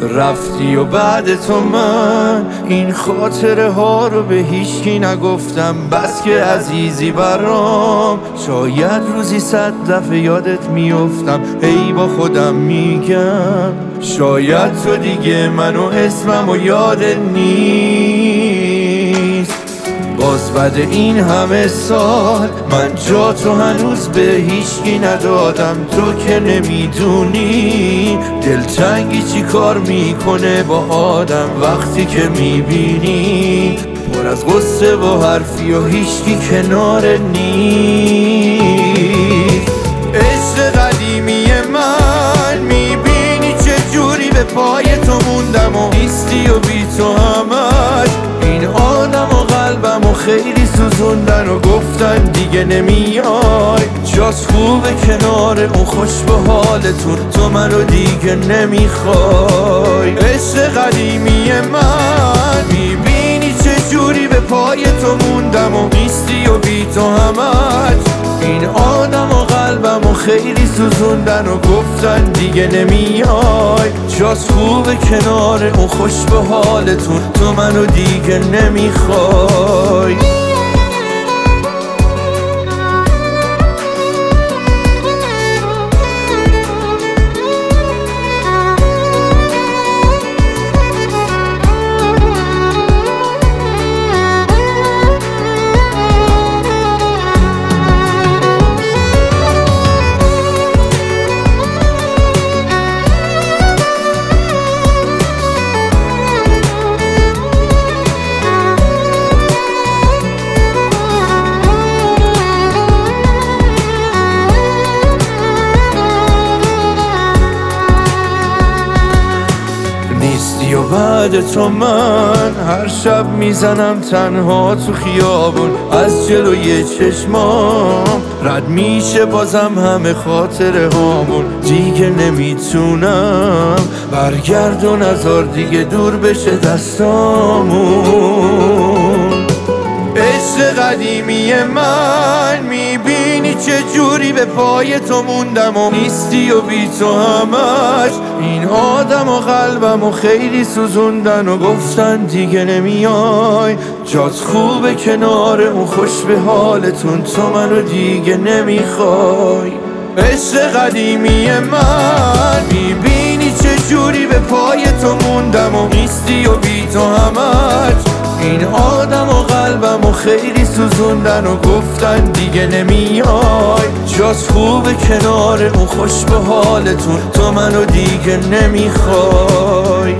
رفتی و بعد تو من. این خاطره ها رو به هیچکی نگفتم. بس که عزیزی برام. شاید روزی صد دفعه یادت میفتم هی با خودم میگم. شاید تو دیگه منو اسمم و یادت نیست. بعد این همه سال من جا تو هنوز به هیچکی ندادم. تو که نمی‌دونی دلتنگی چی کار می‌کنه با آدم وقتی که می‌بینی؟ پر از غصه و حرفی و هیچکی کنار نیست. عشق قدیمی می‌بینی چه جوری به پای تو موندم و نیستی و بی تو همش خیلی سوزوندن و گفتن دیگه نمیای. جاس خوبه کنار اون خوش به حالتون تو منو دیگه نمی‌خوای. عشق قدیمی من می‌بینی چه جوری به پای تو موندم و نیستی و بی تو همش این آدم خیلی سوزوندن و گفتن دیگه نمیای. جاس خوبه کنار اون خوش به حالتون تو منو دیگه نمی‌خوای. بعد تو من. هر شب می‌زنم تنها تو خیابون. از جلوی چشمام رد میشه بازم همه خاطره هامون. دیگه نمی‌تونم برگرد و نزار دیگه دور بشه دستامون. عشق قدیمی من. به پای تو موندم و نیستی و بی تو همش. این آدم و قلبم و خیلی سوزوندن و گفتن دیگه نمیای. جات خوبه کنار اون خوش به حالتون تو منو دیگه نمی‌خوای. عشق قدیمی من می‌بینی جوری به پای تو موندم و نیستی و بی تو همش. این آدم و قلبم و خیلی سوزوندن و گفتن دیگه نمیای. جاس خوبه کنار اون خوش به حالتون. تو منو دیگه نمی‌خوای.